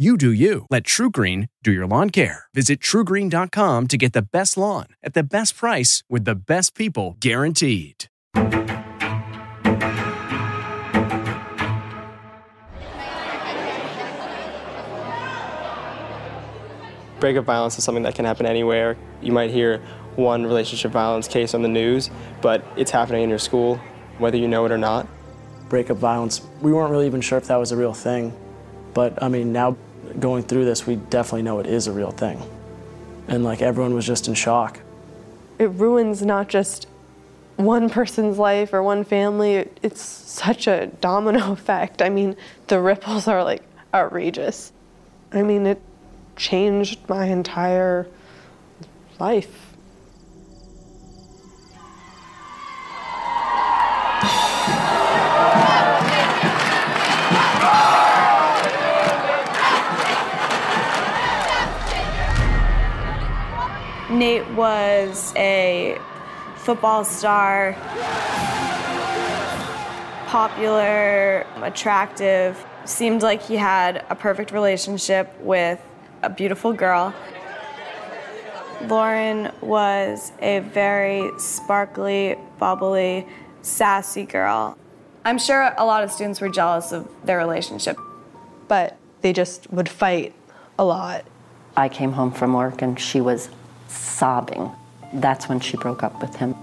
You do you. Let TruGreen do your lawn care. Visit trugreen.com to get the best lawn at the best price with the best people guaranteed. Breakup violence is something that can happen anywhere. You might hear one relationship violence case on the news, but it's happening in your school, whether you know it or not. Breakup violence, we weren't really even sure if that was a real thing. But I mean, now going through this, we definitely know it is a real thing. And like everyone was just in shock. It ruins not just one person's life or one family, it's such a domino effect. I mean, the ripples are like outrageous. I mean, it changed my entire life. Nate was a football star, popular, attractive, seemed like he had a perfect relationship with a beautiful girl. Lauren was a very sparkly, bubbly, sassy girl. I'm sure a lot of students were jealous of their relationship. But they just would fight a lot. I came home from work and she was sobbing. That's when she broke up with him.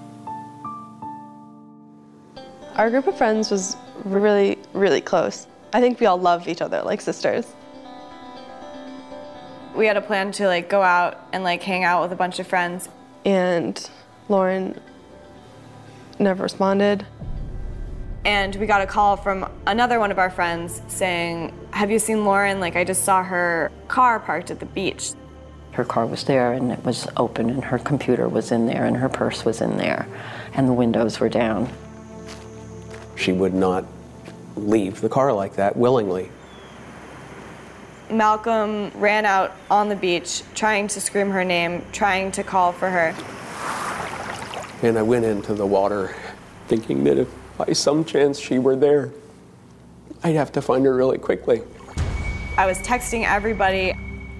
Our group of friends was really, really close. I think we all love each other like sisters. We had a plan to like go out and like hang out with a bunch of friends. And Lauren never responded. And we got a call from another one of our friends saying, Have you seen Lauren? Like, I just saw her car parked at the beach. Her car was there and it was open, and her computer was in there, and her purse was in there, and the windows were down. She would not leave the car like that willingly. Malcolm ran out on the beach trying to scream her name, trying to call for her. And I went into the water thinking that if by some chance she were there, I'd have to find her really quickly. I was texting everybody,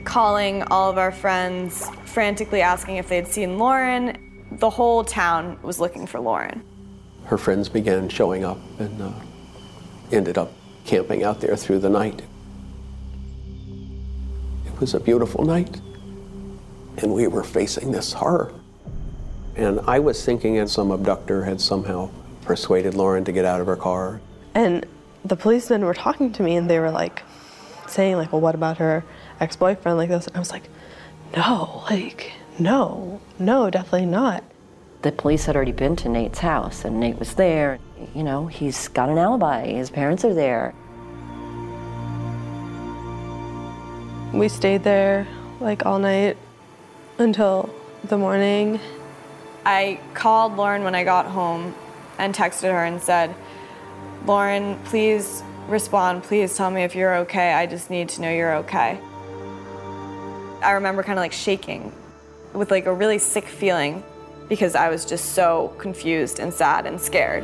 calling all of our friends, frantically asking if they'd seen Lauren. The whole town was looking for Lauren. Her friends began showing up and uh, ended up camping out there through the night. It was a beautiful night, and we were facing this horror. And I was thinking that some abductor had somehow persuaded Lauren to get out of her car. And the policemen were talking to me and they were like saying like, well, what about her ex-boyfriend like this? And I was like, no, like, no, no, definitely not. The police had already been to Nate's house, and Nate was there. You know, he's got an alibi. His parents are there. We stayed there like all night until the morning. I called Lauren when I got home and texted her and said, Lauren, please respond. Please tell me if you're okay. I just need to know you're okay. I remember kind of like shaking with like a really sick feeling because I was just so confused and sad and scared.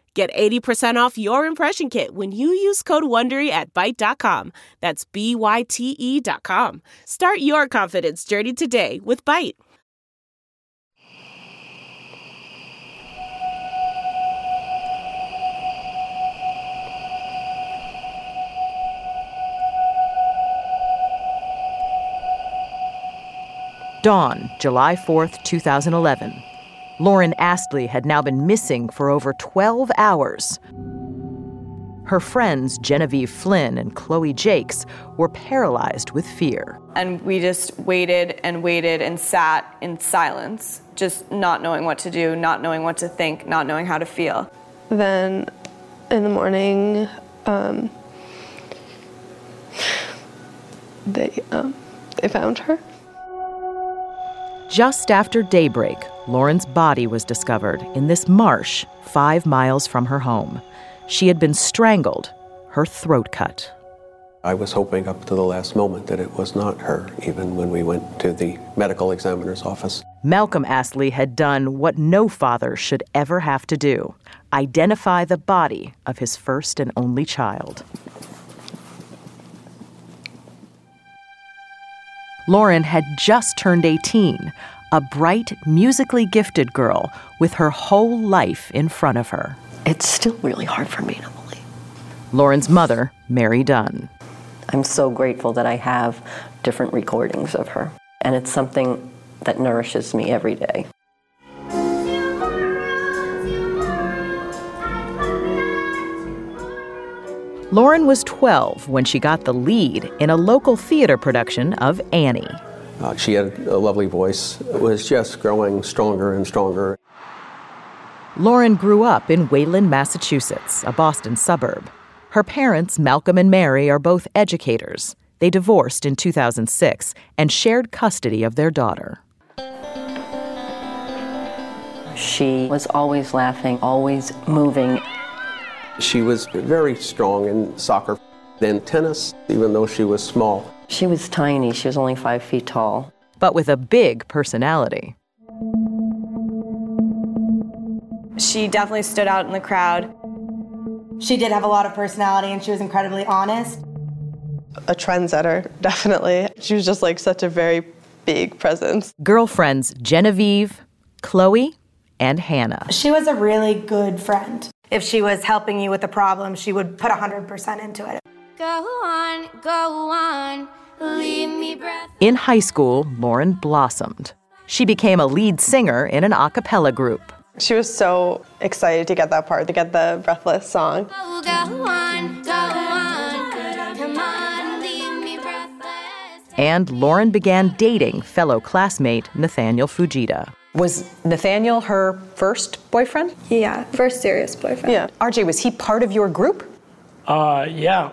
Get 80% off your impression kit when you use code WONDERY at Byte.com. That's B-Y-T-E dot com. Start your confidence journey today with Byte. Dawn, July 4th, 2011. Lauren Astley had now been missing for over 12 hours. Her friends, Genevieve Flynn and Chloe Jakes, were paralyzed with fear. And we just waited and waited and sat in silence, just not knowing what to do, not knowing what to think, not knowing how to feel. Then in the morning, um, they, um, they found her. Just after daybreak, Lauren's body was discovered in this marsh five miles from her home. She had been strangled, her throat cut. I was hoping up to the last moment that it was not her, even when we went to the medical examiner's office. Malcolm Astley had done what no father should ever have to do identify the body of his first and only child. Lauren had just turned 18, a bright, musically gifted girl with her whole life in front of her. It's still really hard for me to believe. Lauren's mother, Mary Dunn. I'm so grateful that I have different recordings of her, and it's something that nourishes me every day. Lauren was 12 when she got the lead in a local theater production of Annie. Uh, she had a lovely voice. It was just growing stronger and stronger. Lauren grew up in Wayland, Massachusetts, a Boston suburb. Her parents, Malcolm and Mary, are both educators. They divorced in 2006 and shared custody of their daughter. She was always laughing, always moving. She was very strong in soccer, then tennis, even though she was small. She was tiny, she was only five feet tall. But with a big personality. She definitely stood out in the crowd. She did have a lot of personality and she was incredibly honest. A trendsetter, definitely. She was just like such a very big presence. Girlfriends Genevieve, Chloe, and Hannah. She was a really good friend. If she was helping you with a problem, she would put 100% into it. Go on, go on, leave me breath. In high school, Lauren blossomed. She became a lead singer in an a cappella group. She was so excited to get that part, to get the Breathless song. Oh, go on, go on, And Lauren began dating fellow classmate Nathaniel Fujita. Was Nathaniel her first boyfriend? Yeah, first serious boyfriend. Yeah. RJ, was he part of your group? Uh, yeah.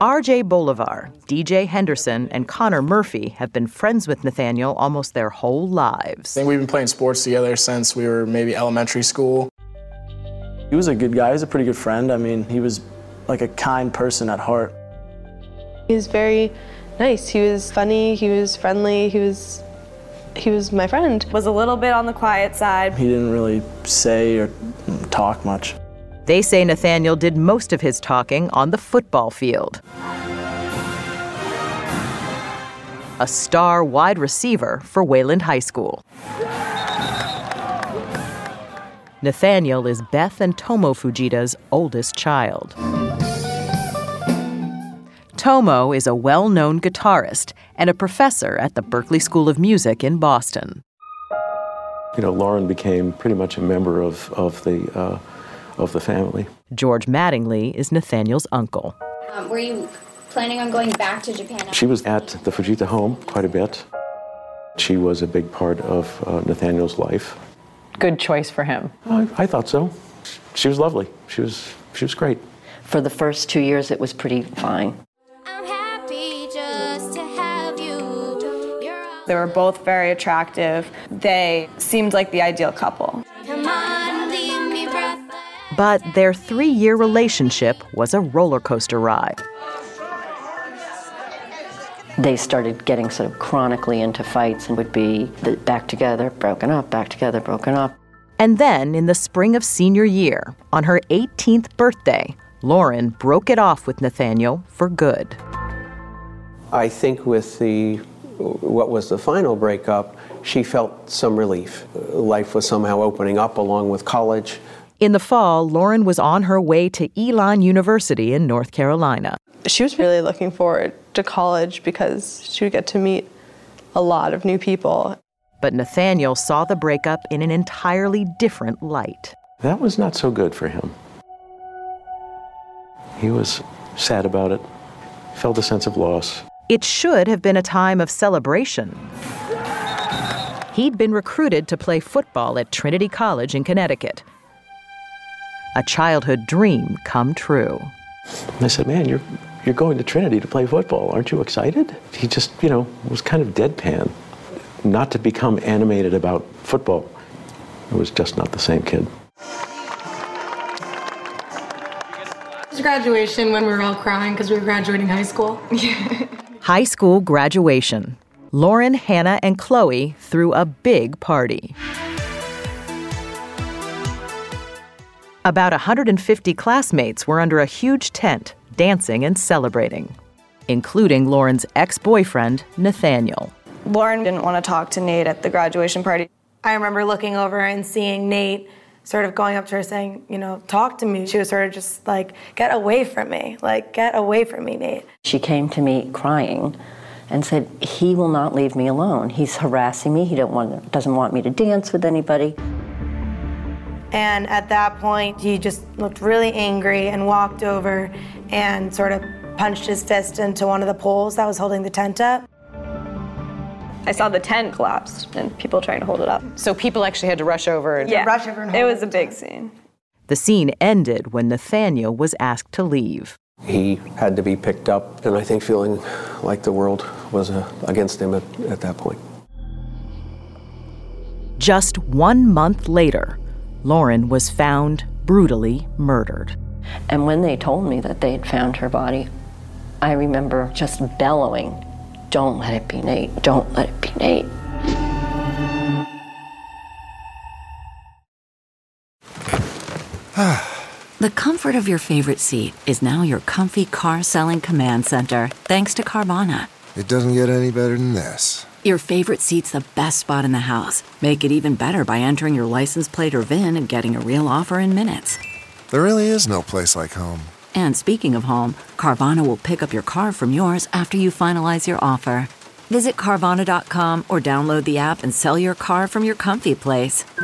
RJ Bolivar, DJ Henderson, and Connor Murphy have been friends with Nathaniel almost their whole lives. I think we've been playing sports together since we were maybe elementary school. He was a good guy. He was a pretty good friend. I mean, he was like a kind person at heart. He was very nice. He was funny. He was friendly. He was he was my friend. Was a little bit on the quiet side. He didn't really say or talk much. They say Nathaniel did most of his talking on the football field. A star wide receiver for Wayland High School. Nathaniel is Beth and Tomo Fujita's oldest child. Tomo is a well known guitarist and a professor at the Berklee School of Music in Boston. You know, Lauren became pretty much a member of, of, the, uh, of the family. George Mattingly is Nathaniel's uncle. Um, were you planning on going back to Japan? She was at the Fujita home quite a bit. She was a big part of uh, Nathaniel's life. Good choice for him. I, I thought so. She was lovely. She was, she was great. For the first two years, it was pretty fine. They were both very attractive. They seemed like the ideal couple. But their three year relationship was a roller coaster ride. They started getting sort of chronically into fights and would be back together, broken up, back together, broken up. And then, in the spring of senior year, on her 18th birthday, Lauren broke it off with Nathaniel for good. I think with the what was the final breakup, she felt some relief. Life was somehow opening up along with college. In the fall, Lauren was on her way to Elon University in North Carolina. She was really looking forward to college because she would get to meet a lot of new people. But Nathaniel saw the breakup in an entirely different light. That was not so good for him. He was sad about it, felt a sense of loss. It should have been a time of celebration. He'd been recruited to play football at Trinity College in Connecticut. A childhood dream come true. I said, Man, you're, you're going to Trinity to play football. Aren't you excited? He just, you know, was kind of deadpan. Not to become animated about football. It was just not the same kid. It was graduation when we were all crying because we were graduating high school. High school graduation. Lauren, Hannah, and Chloe threw a big party. About 150 classmates were under a huge tent, dancing and celebrating, including Lauren's ex boyfriend, Nathaniel. Lauren didn't want to talk to Nate at the graduation party. I remember looking over and seeing Nate sort of going up to her saying, you know, talk to me. She was sort of just like, get away from me. Like, get away from me, Nate. She came to me crying and said, he will not leave me alone. He's harassing me. He don't want, doesn't want me to dance with anybody. And at that point, he just looked really angry and walked over and sort of punched his fist into one of the poles that was holding the tent up. I saw the tent collapse and people trying to hold it up. So people actually had to rush over and yeah, rush over and it hold was a big scene. The scene ended when Nathaniel was asked to leave. He had to be picked up, and I think feeling like the world was uh, against him at, at that point. Just one month later, Lauren was found brutally murdered. And when they told me that they had found her body, I remember just bellowing, Don't let it be Nate, don't let it be Nate. The comfort of your favorite seat is now your comfy car selling command center, thanks to Carvana. It doesn't get any better than this. Your favorite seat's the best spot in the house. Make it even better by entering your license plate or VIN and getting a real offer in minutes. There really is no place like home. And speaking of home, Carvana will pick up your car from yours after you finalize your offer. Visit Carvana.com or download the app and sell your car from your comfy place.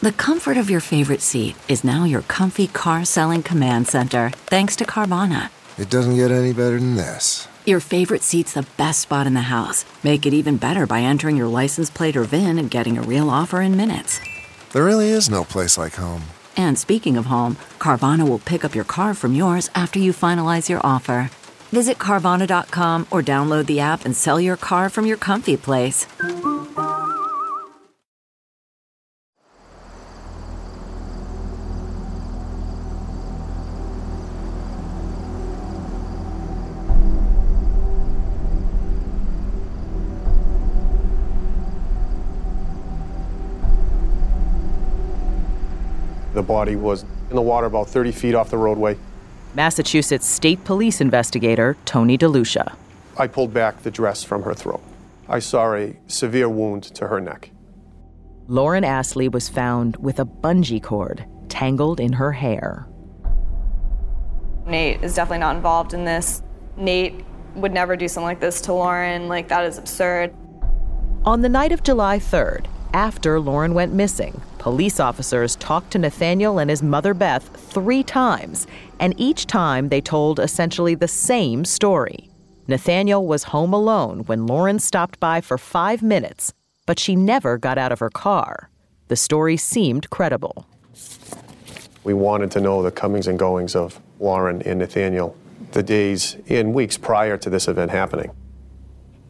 the comfort of your favorite seat is now your comfy car selling command center, thanks to Carvana. It doesn't get any better than this. Your favorite seat's the best spot in the house. Make it even better by entering your license plate or VIN and getting a real offer in minutes. There really is no place like home. And speaking of home, Carvana will pick up your car from yours after you finalize your offer. Visit Carvana.com or download the app and sell your car from your comfy place. Body was in the water about 30 feet off the roadway. Massachusetts State Police investigator Tony DeLucia. I pulled back the dress from her throat. I saw a severe wound to her neck. Lauren Astley was found with a bungee cord tangled in her hair. Nate is definitely not involved in this. Nate would never do something like this to Lauren. Like, that is absurd. On the night of July 3rd, after Lauren went missing, police officers talked to Nathaniel and his mother Beth three times, and each time they told essentially the same story. Nathaniel was home alone when Lauren stopped by for five minutes, but she never got out of her car. The story seemed credible. We wanted to know the comings and goings of Lauren and Nathaniel the days and weeks prior to this event happening.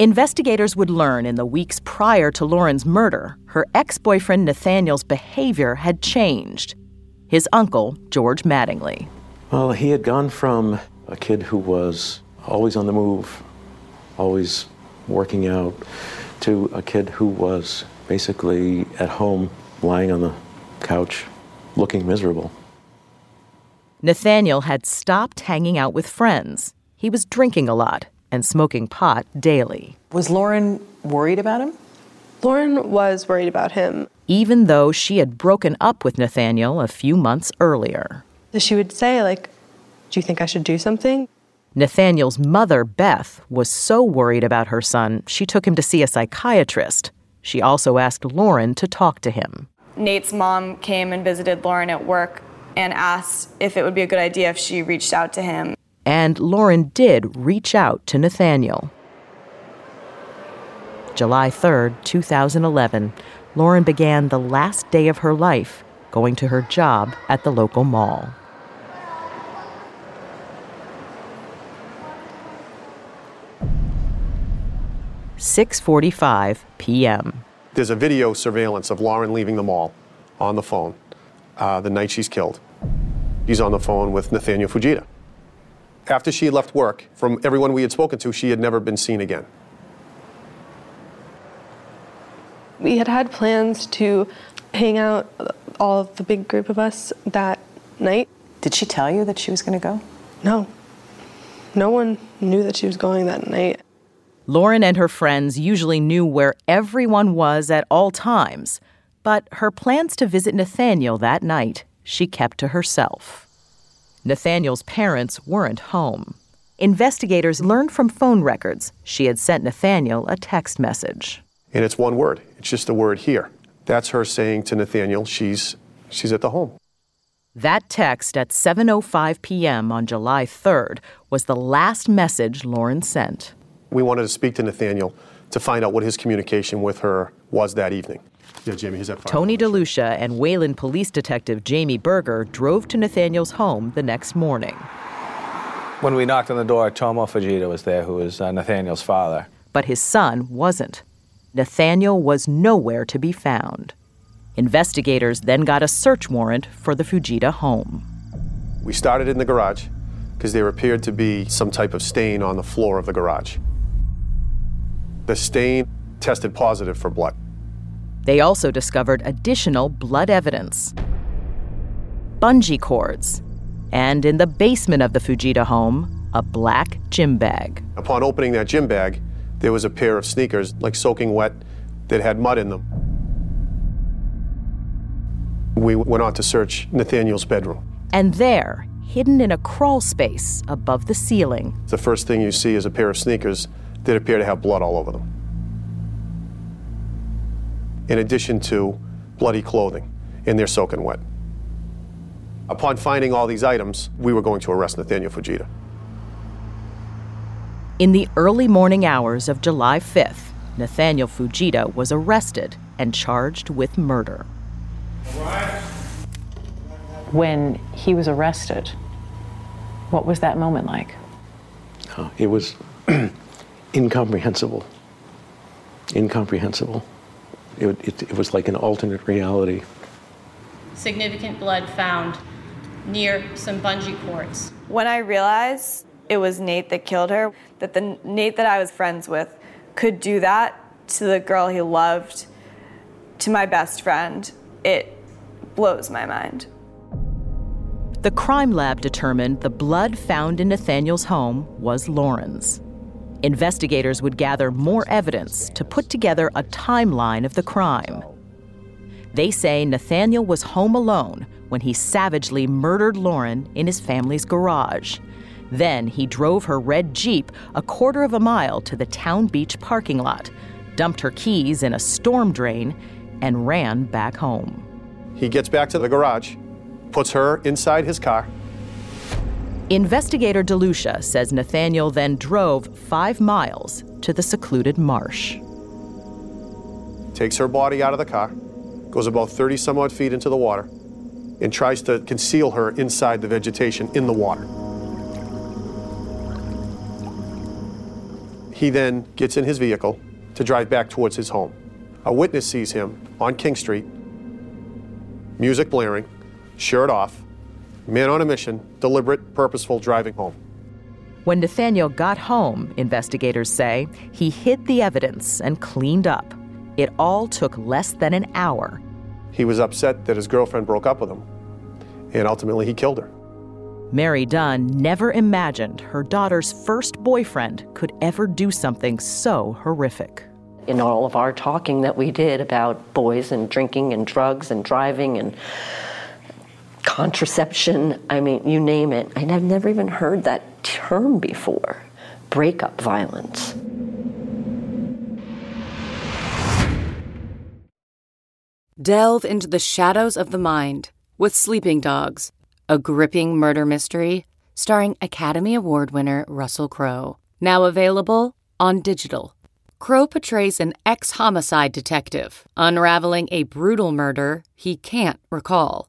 Investigators would learn in the weeks prior to Lauren's murder, her ex boyfriend Nathaniel's behavior had changed. His uncle, George Mattingly. Well, he had gone from a kid who was always on the move, always working out, to a kid who was basically at home, lying on the couch, looking miserable. Nathaniel had stopped hanging out with friends. He was drinking a lot and smoking pot daily. Was Lauren worried about him? Lauren was worried about him. Even though she had broken up with Nathaniel a few months earlier. She would say, like, Do you think I should do something? Nathaniel's mother, Beth, was so worried about her son, she took him to see a psychiatrist. She also asked Lauren to talk to him. Nate's mom came and visited Lauren at work and asked if it would be a good idea if she reached out to him. And Lauren did reach out to Nathaniel. July 3rd, 2011, Lauren began the last day of her life going to her job at the local mall. Six forty-five p.m. There's a video surveillance of Lauren leaving the mall on the phone uh, the night she's killed. He's on the phone with Nathaniel Fujita. After she had left work, from everyone we had spoken to, she had never been seen again. We had had plans to hang out, all of the big group of us, that night. Did she tell you that she was going to go? No. No one knew that she was going that night. Lauren and her friends usually knew where everyone was at all times, but her plans to visit Nathaniel that night she kept to herself. Nathaniel's parents weren't home. Investigators learned from phone records she had sent Nathaniel a text message. And it's one word. It's just the word here. That's her saying to Nathaniel, she's she's at the home. That text at 7:05 p.m. on July 3rd was the last message Lauren sent. We wanted to speak to Nathaniel to find out what his communication with her was that evening. Yeah, Jamie, here's that file. Tony DeLucia and Wayland police detective Jamie Berger drove to Nathaniel's home the next morning. When we knocked on the door, Tomo Fujita was there, who was uh, Nathaniel's father. But his son wasn't. Nathaniel was nowhere to be found. Investigators then got a search warrant for the Fujita home. We started in the garage because there appeared to be some type of stain on the floor of the garage. The stain tested positive for blood. They also discovered additional blood evidence bungee cords, and in the basement of the Fujita home, a black gym bag. Upon opening that gym bag, there was a pair of sneakers, like soaking wet, that had mud in them. We went on to search Nathaniel's bedroom. And there, hidden in a crawl space above the ceiling, The first thing you see is a pair of sneakers that appear to have blood all over them. In addition to bloody clothing, and they're soaking wet. Upon finding all these items, we were going to arrest Nathaniel Fujita. In the early morning hours of July 5th, Nathaniel Fujita was arrested and charged with murder. When he was arrested, what was that moment like? Uh, it was incomprehensible. Incomprehensible. It, it, it was like an alternate reality. Significant blood found near some bungee cords. When I realized it was Nate that killed her, that the Nate that I was friends with could do that to the girl he loved, to my best friend, it blows my mind. The crime lab determined the blood found in Nathaniel's home was Lauren's. Investigators would gather more evidence to put together a timeline of the crime. They say Nathaniel was home alone when he savagely murdered Lauren in his family's garage. Then he drove her red Jeep a quarter of a mile to the Town Beach parking lot, dumped her keys in a storm drain, and ran back home. He gets back to the garage, puts her inside his car. Investigator DeLucia says Nathaniel then drove five miles to the secluded marsh. Takes her body out of the car, goes about 30 some odd feet into the water, and tries to conceal her inside the vegetation in the water. He then gets in his vehicle to drive back towards his home. A witness sees him on King Street, music blaring, shirt off, man on a mission, deliberate, purposeful driving home. When Nathaniel got home, investigators say, he hid the evidence and cleaned up. It all took less than an hour. He was upset that his girlfriend broke up with him, and ultimately he killed her. Mary Dunn never imagined her daughter's first boyfriend could ever do something so horrific. In all of our talking that we did about boys and drinking and drugs and driving and contraception, I mean, you name it. And I've never even heard that term before breakup violence. Delve into the shadows of the mind with Sleeping Dogs, a gripping murder mystery starring Academy Award winner Russell Crowe. Now available on digital. Crowe portrays an ex homicide detective unraveling a brutal murder he can't recall.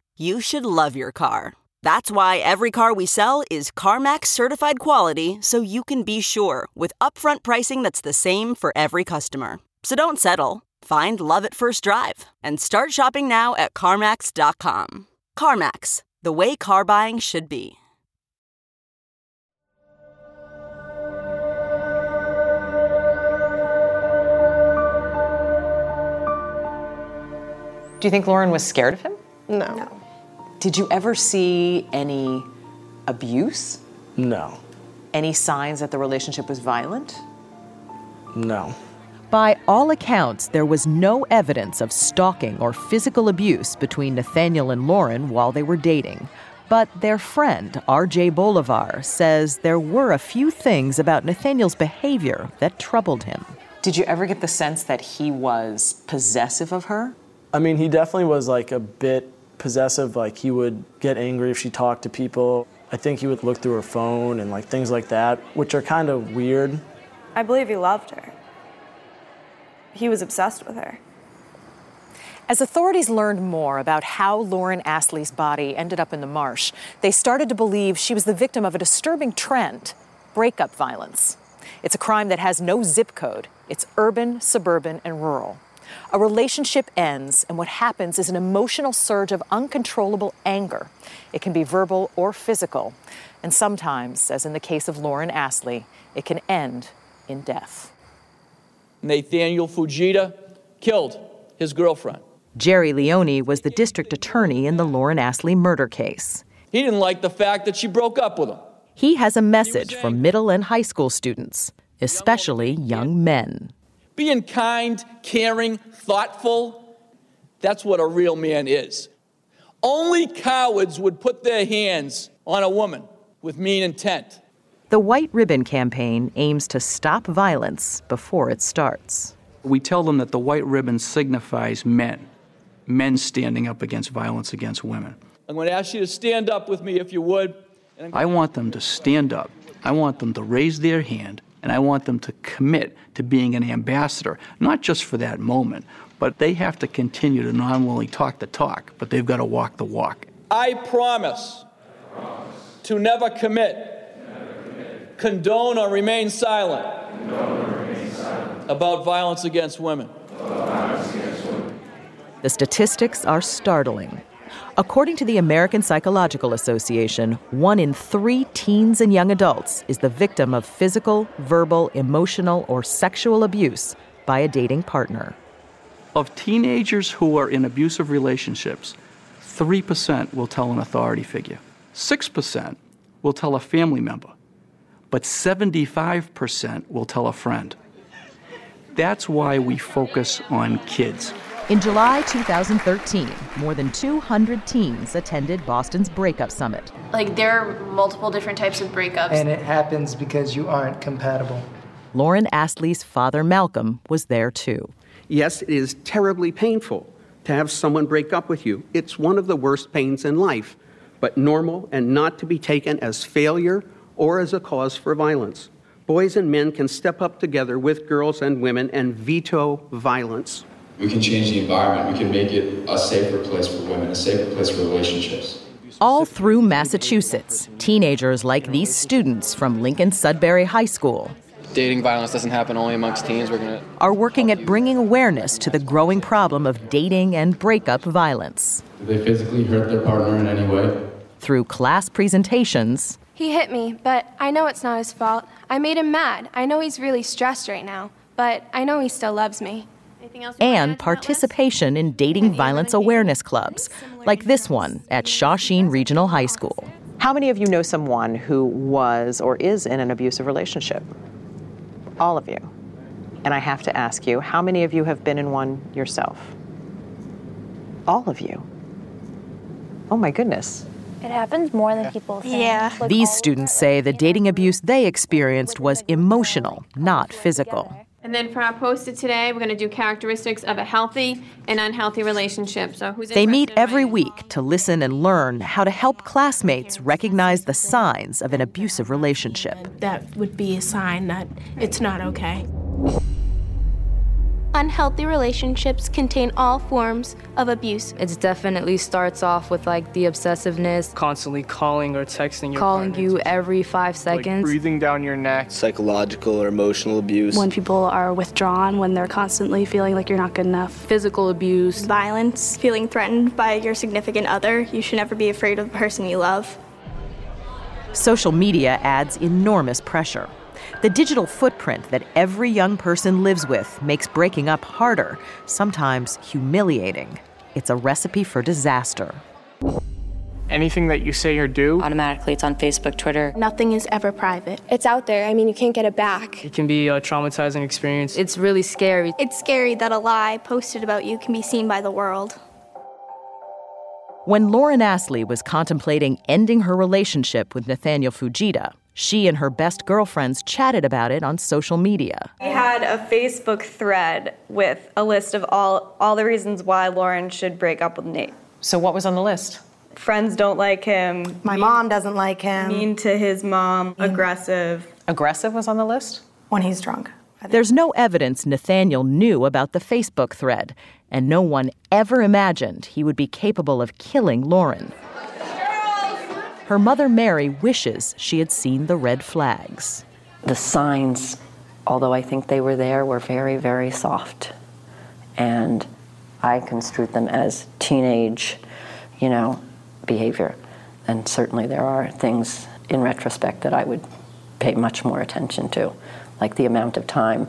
You should love your car. That's why every car we sell is CarMax certified quality so you can be sure with upfront pricing that's the same for every customer. So don't settle. Find love at first drive and start shopping now at CarMax.com. CarMax, the way car buying should be. Do you think Lauren was scared of him? No. no. Did you ever see any abuse? No. Any signs that the relationship was violent? No. By all accounts, there was no evidence of stalking or physical abuse between Nathaniel and Lauren while they were dating. But their friend, RJ Bolivar, says there were a few things about Nathaniel's behavior that troubled him. Did you ever get the sense that he was possessive of her? I mean, he definitely was like a bit possessive. Like, he would get angry if she talked to people. I think he would look through her phone and like things like that, which are kind of weird. I believe he loved her. He was obsessed with her. As authorities learned more about how Lauren Astley's body ended up in the marsh, they started to believe she was the victim of a disturbing trend breakup violence. It's a crime that has no zip code, it's urban, suburban, and rural. A relationship ends, and what happens is an emotional surge of uncontrollable anger. It can be verbal or physical, and sometimes, as in the case of Lauren Astley, it can end in death. Nathaniel Fujita killed his girlfriend. Gerry Leone was the district attorney in the Lauren Astley murder case. He didn't like the fact that she broke up with him. He has a message for middle and high school students. especially young men. Being kind, caring, thoughtful, that's what a real man is. Only cowards would put their hands on a woman with mean intent. The White Ribbon Campaign aims to stop violence before it starts. We tell them that the white ribbon signifies men, men standing up against violence against women. I'm going to ask you to stand up with me if you would. I want them to stand up. I want them to raise their hand, and I want them to commit to being an ambassador, not just for that moment, but they have to continue to not only talk the talk, but they've got to walk the walk. I promise, to never commit, condone, or remain silent, about violence against women. The statistics are startling. According to the American Psychological Association, one in three teens and young adults is the victim of physical, verbal, emotional, or sexual abuse by a dating partner. Of teenagers who are in abusive relationships, 3% will tell an authority figure, 6% will tell a family member, but 75% will tell a friend. That's why we focus on kids. In July 2013, more than 200 teens attended Boston's Breakup Summit. Like, there are multiple different types of breakups. And it happens because you aren't compatible. Lauren Astley's father, Malcolm, was there too. Yes, it is terribly painful to have someone break up with you. It's one of the worst pains in life, but normal and not to be taken as failure or as a cause for violence. Boys and men can step up together with girls and women and veto violence. We can change the environment. We can make it a safer place for women, a safer place for relationships. All through Massachusetts, teenagers like these students from Lincoln Sudbury High School dating violence doesn't happen only amongst teens. We're gonna are working at bringing awareness to the growing problem of dating and breakup violence. Did they physically hurt their partner in any way? Through class presentations. He hit me, but I know it's not his fault. I made him mad. I know he's really stressed right now, but I know he still loves me. And participation in dating violence awareness clubs, like this one at Shawsheen Regional High School. How many of you know someone who was or is in an abusive relationship? all of you. And I have to ask you, how many of you have been in one yourself? All of you. Oh my goodness. It happens more than people think. Yeah. Like These students say the dating abuse they experienced was emotional, not physical. And then for our post-it today, we're going to do characteristics of a healthy and unhealthy relationship. So who's They meet every week to listen and learn how to help classmates recognize the signs of an abusive relationship. That would be a sign that it's not okay. Unhealthy relationships contain all forms of abuse. It definitely starts off with like the obsessiveness, constantly calling or texting your calling partner. you every five seconds, like breathing down your neck, psychological or emotional abuse. When people are withdrawn, when they're constantly feeling like you're not good enough, physical abuse, violence, feeling threatened by your significant other. You should never be afraid of the person you love. Social media adds enormous pressure. The digital footprint that every young person lives with makes breaking up harder, sometimes humiliating. It's a recipe for disaster. Anything that you say or do, automatically it's on Facebook, Twitter. Nothing is ever private. It's out there. I mean, you can't get it back. It can be a traumatizing experience. It's really scary. It's scary that a lie posted about you can be seen by the world. When Lauren Astley was contemplating ending her relationship with Nathaniel Fujita, she and her best girlfriends chatted about it on social media. We had a Facebook thread with a list of all, all the reasons why Lauren should break up with Nate. So, what was on the list? Friends don't like him. My mean, mom doesn't like him. Mean to his mom. Mean. Aggressive. Aggressive was on the list? When he's drunk. There's no evidence Nathaniel knew about the Facebook thread, and no one ever imagined he would be capable of killing Lauren. Her mother, Mary, wishes she had seen the red flags. The signs, although I think they were there, were very, very soft. And I construed them as teenage, you know, behavior. And certainly there are things in retrospect that I would pay much more attention to, like the amount of time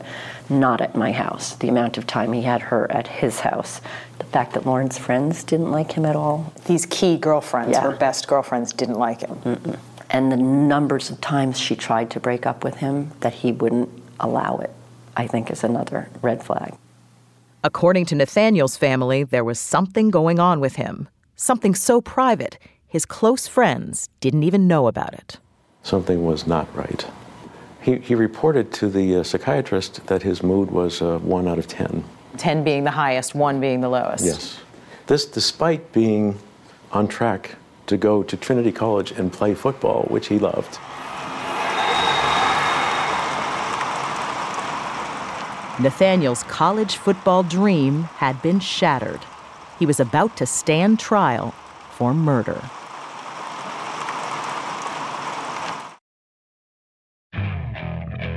not at my house, the amount of time he had her at his house, the fact that Lauren's friends didn't like him at all. These key girlfriends, Yeah. her best girlfriends, didn't like him. Mm-mm. And the numbers of times she tried to break up with him that he wouldn't allow it, I think is another red flag. According to Nathaniel's family, there was something going on with him, something so private, his close friends didn't even know about it. Something was not right. He, he reported to the uh, psychiatrist that his mood was uh, 1 out of 10. 10 being the highest, 1 being the lowest. Yes. This despite being on track to go to Trinity College and play football, which he loved. Nathaniel's college football dream had been shattered. He was about to stand trial for murder.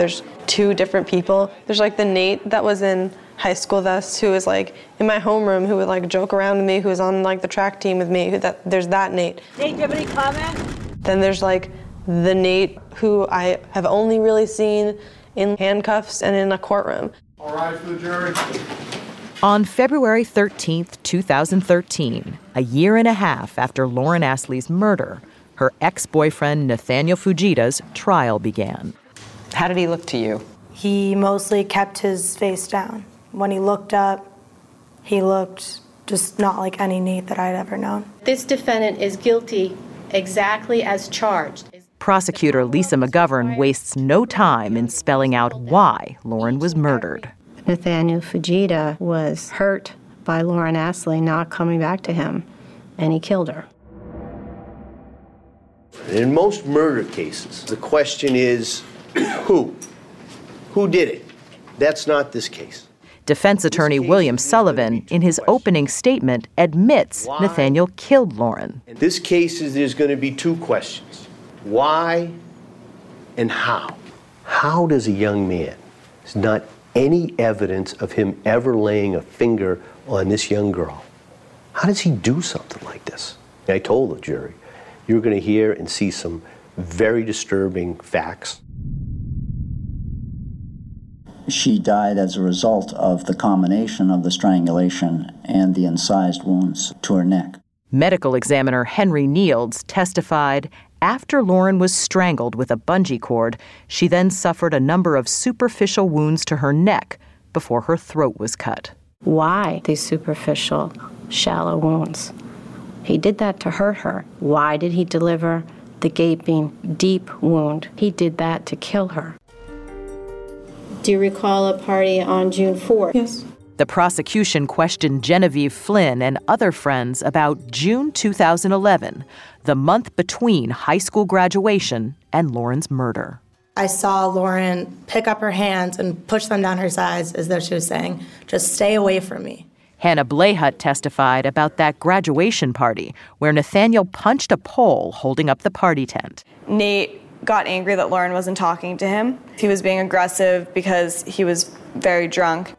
There's two different people. There's like the Nate that was in high school with us, who was like in my homeroom, who would like joke around with me, who was on like the track team with me. Who that there's that Nate. Nate, do you have any comment? Then there's like the Nate who I have only really seen in handcuffs and in a courtroom. All right, for the jury. On February 13, 2013, a year and a half after Lauren Astley's murder, her ex boyfriend Nathaniel Fujita's trial began. How did he look to you? He mostly kept his face down. When he looked up, he looked just not like any Nate that I'd ever known. This defendant is guilty exactly as charged. Prosecutor Lisa McGovern wastes no time in spelling out why Lauren was murdered. Nathaniel Fujita was hurt by Lauren Astley not coming back to him, and he killed her. In most murder cases, the question is who? Who did it? That's not this case. Defense attorney William Sullivan, in his opening statement, admits Why? Nathaniel killed Lauren. In this case, there's going to be two questions why and how? How does a young man, there's not any evidence of him ever laying a finger on this young girl, how does he do something like this? I told the jury, you're going to hear and see some very disturbing facts. She died as a result of the combination of the strangulation and the incised wounds to her neck. Medical examiner Henry Nields testified after Lauren was strangled with a bungee cord, she then suffered a number of superficial wounds to her neck before her throat was cut. Why these superficial, shallow wounds? He did that to hurt her. Why did he deliver the gaping, deep wound? He did that to kill her. Do you recall a party on June 4th? Yes. The prosecution questioned Genevieve Flynn and other friends about June 2011, the month between high school graduation and Lauren's murder. I saw Lauren pick up her hands and push them down her sides as though she was saying, just stay away from me. Hannah Blayhut testified about that graduation party where Nathaniel punched a pole holding up the party tent. Nate got angry that Lauren wasn't talking to him. He was being aggressive because he was very drunk.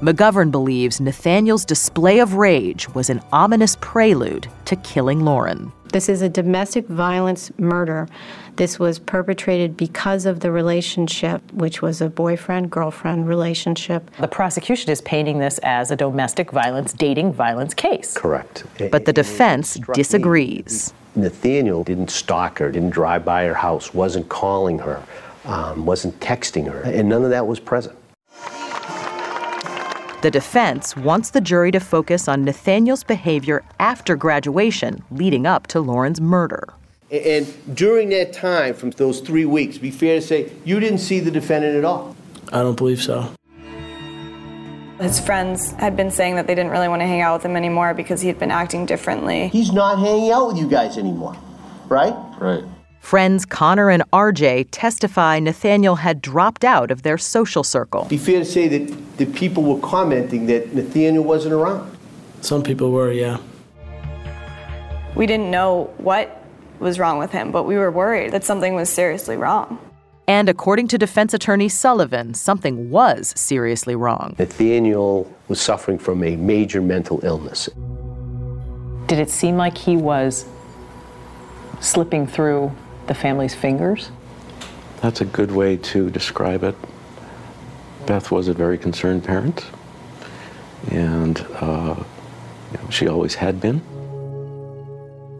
McGovern believes Nathaniel's display of rage was an ominous prelude to killing Lauren. This is a domestic violence murder. This was perpetrated because of the relationship, which was a boyfriend girlfriend relationship. The prosecution is painting this as a domestic violence, dating violence case. Correct. But the defense disagrees. Nathaniel didn't stalk her, didn't drive by her house, wasn't calling her, um, wasn't texting her, and none of that was present. The defense wants the jury to focus on Nathaniel's behavior after graduation leading up to Lauren's murder. And during that time, from those three weeks, be fair to say, you didn't see the defendant at all. I don't believe so. His friends had been saying that they didn't really want to hang out with him anymore because he had been acting differently. He's not hanging out with you guys anymore, right? Right. Friends Connor and RJ testify Nathaniel had dropped out of their social circle. Be fair to say that the people were commenting that Nathaniel wasn't around. Some people were, yeah. We didn't know what was wrong with him, but we were worried that something was seriously wrong. And according to defense attorney Sullivan, something was seriously wrong. Nathaniel was suffering from a major mental illness. Did it seem like he was slipping through the family's fingers? That's a good way to describe it. Beth was a very concerned parent, and uh, you know, she always had been.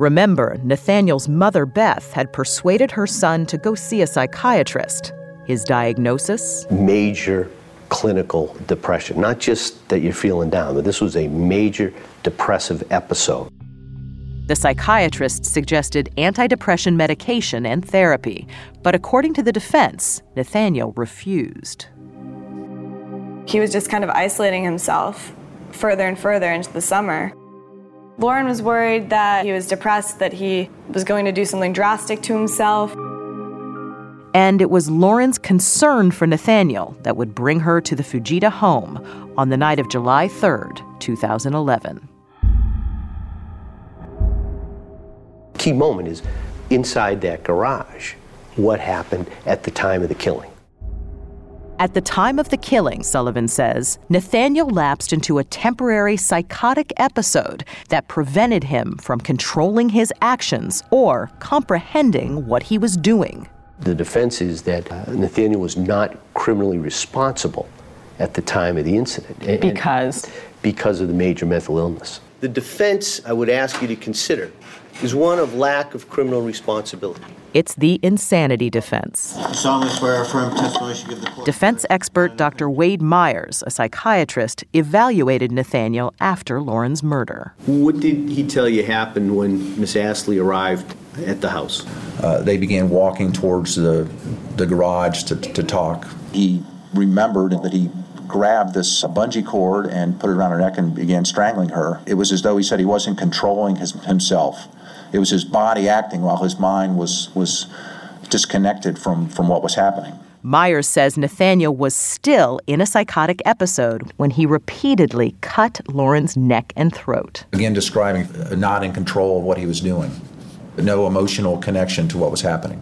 Remember, Nathaniel's mother, Beth, had persuaded her son to go see a psychiatrist. His diagnosis? Major clinical depression. Not just that you're feeling down, but this was a major depressive episode. The psychiatrist suggested antidepressant medication and therapy, but according to the defense, Nathaniel refused. He was just kind of isolating himself further and further into the summer. Lauren was worried that he was depressed, that he was going to do something drastic to himself. And it was Lauren's concern for Nathaniel that would bring her to the Fujita home on the night of July 3rd, 2011. Key moment is inside that garage, what happened at the time of the killing. At the time of the killing, Sullivan says, Nathaniel lapsed into a temporary psychotic episode that prevented him from controlling his actions or comprehending what he was doing. The defense is that uh, Nathaniel was not criminally responsible at the time of the incident. Because? Because of the major mental illness. The defense, I would ask you to consider, is one of lack of criminal responsibility. It's the insanity defense. You solemnly swear affirm testimony you give the court. Defense expert Dr. Wade Myers, a psychiatrist, evaluated Nathaniel after Lauren's murder. What did he tell you happened when Miss Astley arrived at the house? Uh, they began walking towards the, the garage to, to talk. He remembered that he grabbed this bungee cord and put it around her neck and began strangling her. It was as though he said he wasn't controlling his, himself. It was his body acting while his mind was, was disconnected from, from what was happening. Myers says Nathaniel was still in a psychotic episode when he repeatedly cut Lauren's neck and throat. Again, describing not in control of what he was doing, no emotional connection to what was happening.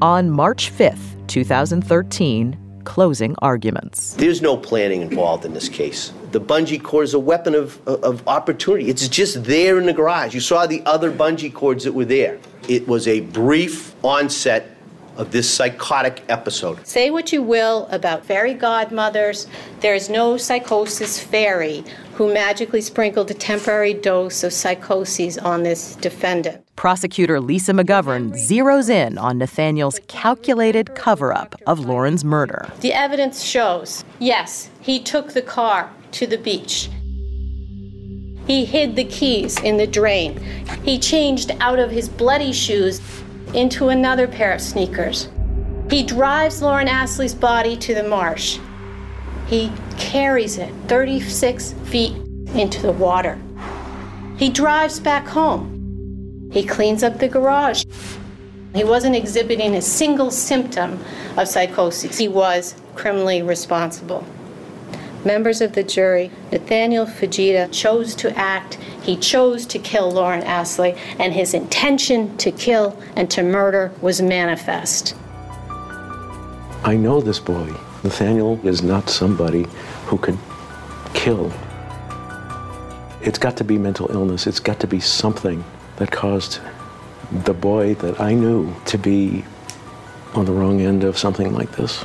On March 5th, 2013, closing arguments. There's no planning involved in this case. The bungee cord is a weapon of, of opportunity. It's just there in the garage. You saw the other bungee cords that were there. It was a brief onset of this psychotic episode. Say what you will about fairy godmothers, there is no psychosis fairy who magically sprinkled a temporary dose of psychoses on this defendant. Prosecutor Lisa McGovern zeroes in on Nathaniel's calculated cover up of Lauren's murder. The evidence shows yes, he took the car to the beach. He hid the keys in the drain. He changed out of his bloody shoes into another pair of sneakers. He drives Lauren Astley's body to the marsh. He carries it 36 feet into the water. He drives back home. He cleans up the garage. He wasn't exhibiting a single symptom of psychosis. He was criminally responsible. Members of the jury, Nathaniel Fujita chose to act. He chose to kill Lauren Astley, and his intention to kill and to murder was manifest. I know this boy. Nathaniel is not somebody who could kill. It's got to be mental illness. It's got to be something that caused the boy that I knew to be on the wrong end of something like this.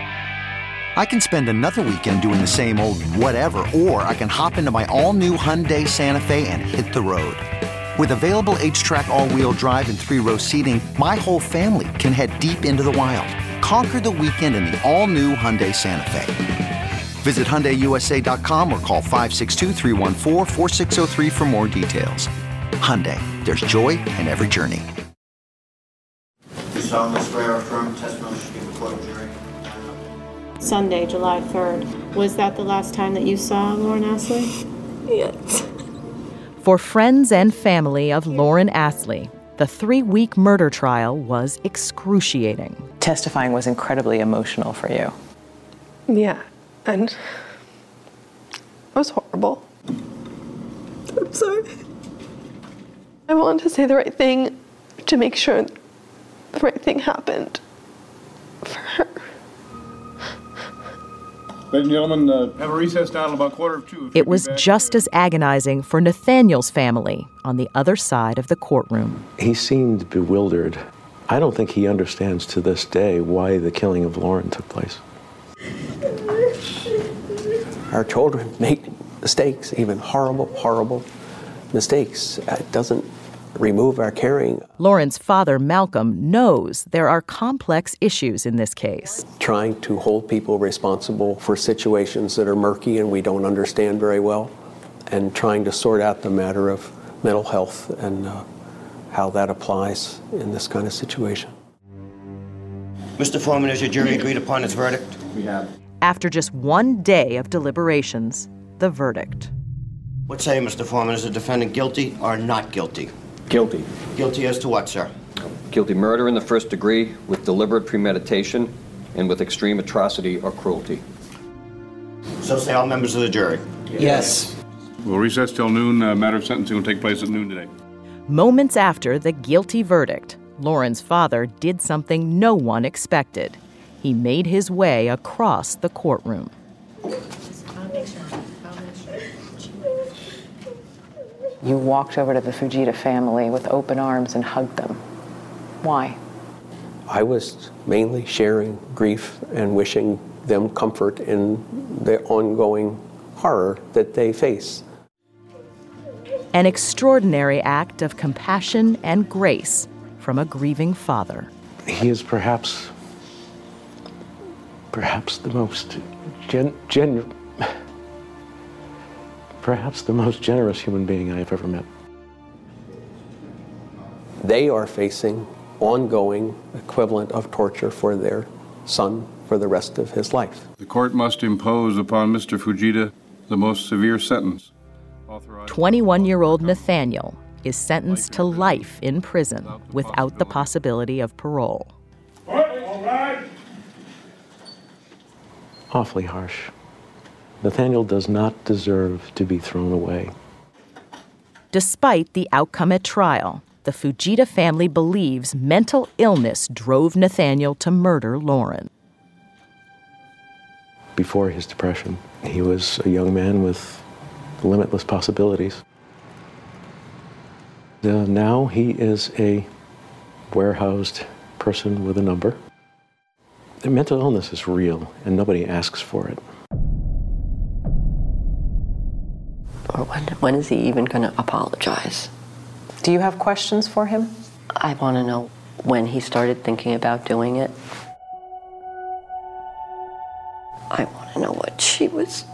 I can spend another weekend doing the same old whatever, or I can hop into my all new Hyundai Santa Fe and hit the road. With available H track, all wheel drive, and three row seating, my whole family can head deep into the wild. Conquer the weekend in the all new Hyundai Santa Fe. Visit HyundaiUSA.com or call 562 for more details. Hyundai, there's joy in every journey. You solemnly swear or affirm testimony you give before the jury. Sunday, July 3rd. Was that the last time that you saw Lauren Astley? Yes. For friends and family of Lauren Astley, the three week murder trial was excruciating. Testifying was incredibly emotional for you. Yeah, and it was horrible. I'm sorry. I wanted to say the right thing to make sure the right thing happened for her. Ladies and gentlemen, uh, have a recess down about quarter of two. It was just as agonizing for Nathaniel's family on the other side of the courtroom. He seemed bewildered. I don't think he understands to this day why the killing of Lauren took place. Our children make mistakes, even horrible, horrible mistakes. It doesn't remove our caring. Lauren's father, Malcolm, knows there are complex issues in this case. Trying to hold people responsible for situations that are murky and we don't understand very well, and trying to sort out the matter of mental health and uh, how that applies in this kind of situation. Mr. Foreman, has your jury agreed upon its verdict? We have. After just one day of deliberations, the verdict. What say, Mr. Foreman? Is the defendant guilty or not guilty? Guilty. Guilty as to what, sir? Guilty murder in the first degree with deliberate premeditation and with extreme atrocity or cruelty. So say all members of the jury. Yes. We'll recess till noon. Uh, matter of sentencing will take place at noon today. Moments after the guilty verdict, Lauren's father did something no one expected. He made his way across the courtroom. You walked over to the Fujita family with open arms and hugged them. Why? I was mainly sharing grief and wishing them comfort in the ongoing horror that they face. An extraordinary act of compassion and grace from a grieving father. He is perhaps, perhaps the most gen, gen, perhaps the most generous human being I have ever met. They are facing ongoing equivalent of torture for their son for the rest of his life. The court must impose upon Mr. Fujita the most severe sentence. 21 year old Nathaniel is sentenced to life in prison without the possibility of parole. Awfully harsh. Nathaniel does not deserve to be thrown away. Despite the outcome at trial, the Fujita family believes mental illness drove Nathaniel to murder Lauren. Before his depression, he was a young man with limitless possibilities. Uh, now he is a warehoused person with a number. The mental illness is real, and nobody asks for it. Or when, when is he even going to apologize? Do you have questions for him? I want to know when he started thinking about doing it. I want to know what she was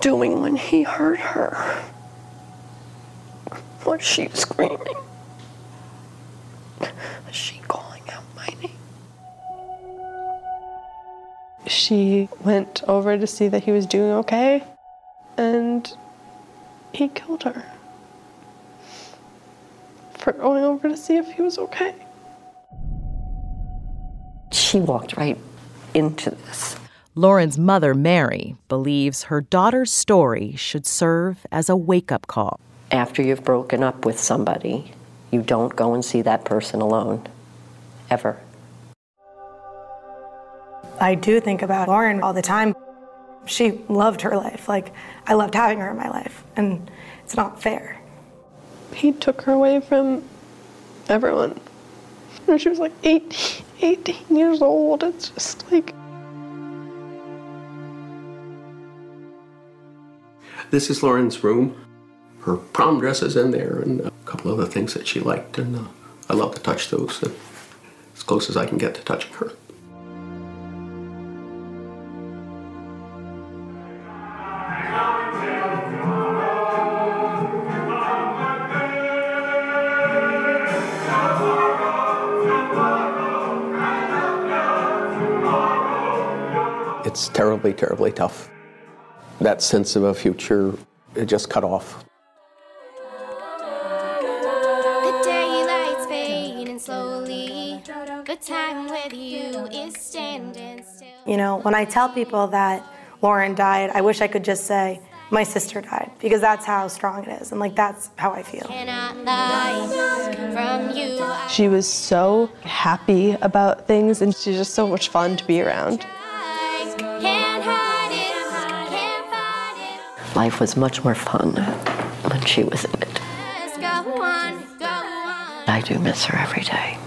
doing when he hurt her. What she was screaming. Is she She went over to see that he was doing okay, and he killed her for going over to see if he was okay. She walked right into this. Lauren's mother, Mary, believes her daughter's story should serve as a wake up call. After you've broken up with somebody, you don't go and see that person alone. Ever. I do think about Lauren all the time. She loved her life. Like, I loved having her in my life, and it's not fair. He took her away from everyone. And she was like 18, 18 years old, it's just like. This is Lauren's room. Her prom dress is in there, and a couple other things that she liked, and uh, I love to touch those. As close as I can get to touching her. It's terribly, terribly tough. That sense of a future, it just cut off. The daylight's fading slowly. The time with you is standing still. You know, when I tell people that Lauren died, I wish I could just say, my sister died, because that's how strong it is. And like, that's how I feel. From you. She was so happy about things, and she's just so much fun to be around. Life was much more fun when she was in it. I do miss her every day.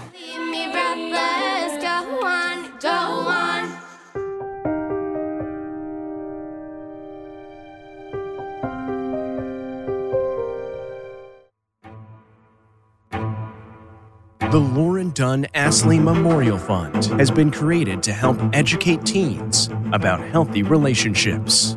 The Lauren Dunn Astley Memorial Fund has been created to help educate teens about healthy relationships.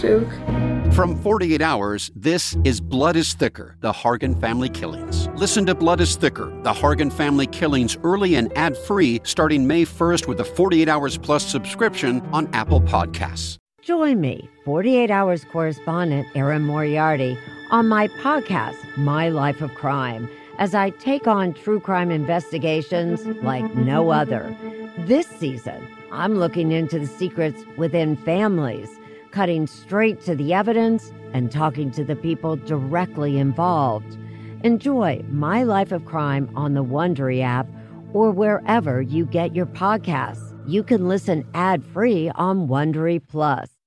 joke. From 48 Hours, this is Blood is Thicker The Hargan Family Killings. Listen to Blood is Thicker The Hargan Family Killings early and ad free starting May 1st with a 48 Hours Plus subscription on Apple Podcasts. Join me, 48 Hours correspondent Erin Moriarty, on my podcast, My Life of Crime, as I take on true crime investigations like no other. This season, I'm looking into the secrets within families, cutting straight to the evidence and talking to the people directly involved. Enjoy My Life of Crime on the Wondery app or wherever you get your podcasts. You can listen ad-free on Wondery Plus.